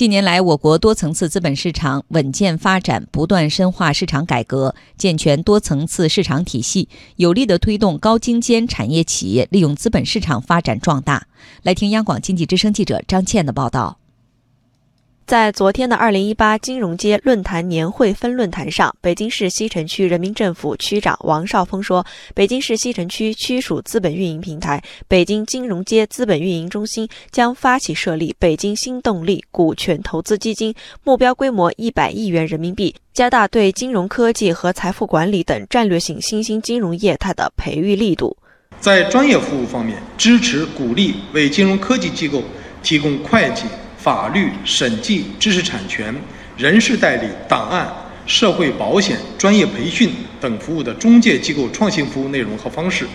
近年来，我国多层次资本市场稳健发展，不断深化市场改革，健全多层次市场体系，有力地推动高精尖产业企业利用资本市场发展壮大。来听央广经济之声记者张倩的报道。在昨天的二零一八金融街论坛年会分论坛上，北京市西城区人民政府区长王少峰说，北京市西城区区属资本运营平台北京金融街资本运营中心将发起设立北京新动力股权投资基金，目标规模一百亿元人民币，加大对金融科技和财富管理等战略性新兴金融业态的培育力度。在专业服务方面，支持鼓励为金融科技机构提供会计。法律、审计、知识产权、人事代理、档案、社会保险、专业培训等服务的中介机构创新服务内容和方式，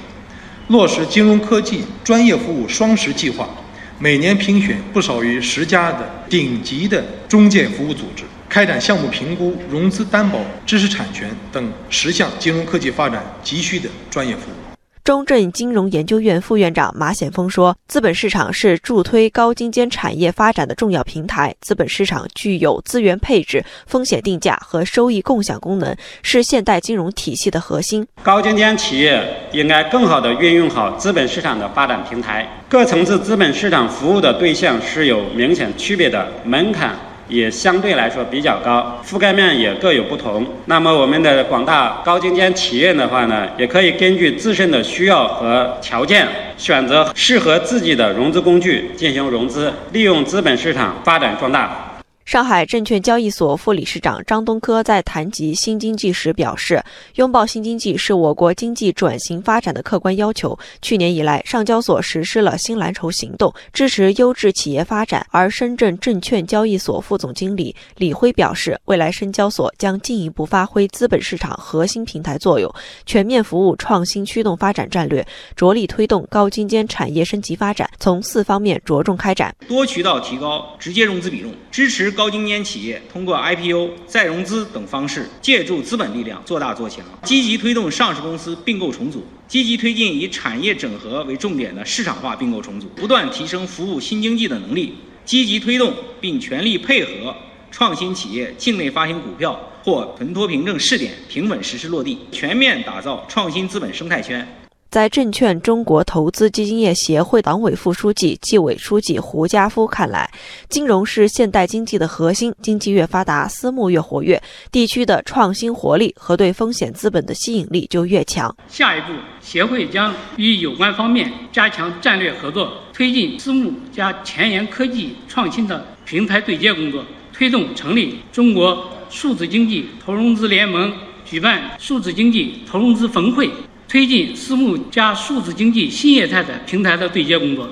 落实金融科技专业服务双十计划，每年评选不少于十家的顶级的中介服务组织，开展项目评估、融资担保、知识产权等十项金融科技发展急需的专业服务。中证金融研究院副院长马显峰说：“资本市场是助推高精尖产业发展的重要平台。资本市场具有资源配置、风险定价和收益共享功能，是现代金融体系的核心。高精尖企业应该更好地运用好资本市场的发展平台。各层次资本市场服务的对象是有明显区别的，门槛。”也相对来说比较高，覆盖面也各有不同。那么我们的广大高精尖企业的话呢，也可以根据自身的需要和条件，选择适合自己的融资工具进行融资，利用资本市场发展壮大。上海证券交易所副理事长张东科在谈及新经济时表示：“拥抱新经济是我国经济转型发展的客观要求。去年以来，上交所实施了新蓝筹行动，支持优质企业发展。”而深圳证券交易所副总经理李辉表示：“未来深交所将进一步发挥资本市场核心平台作用，全面服务创新驱动发展战略，着力推动高精尖产业升级发展，从四方面着重开展：多渠道提高直接融资比重，支持。”高精尖企业通过 IPO、再融资等方式，借助资本力量做大做强，积极推动上市公司并购重组，积极推进以产业整合为重点的市场化并购重组，不断提升服务新经济的能力，积极推动并全力配合创新企业境内发行股票或存托凭证试点平稳实施落地，全面打造创新资本生态圈。在证券中国投资基金业协会党委副书记、纪委书记胡家夫看来，金融是现代经济的核心，经济越发达，私募越活跃，地区的创新活力和对风险资本的吸引力就越强。下一步，协会将与有关方面加强战略合作，推进私募加前沿科技创新的平台对接工作，推动成立中国数字经济投融资联盟，举办数字经济投融资峰会。推进私募加数字经济新业态的平台的对接工作。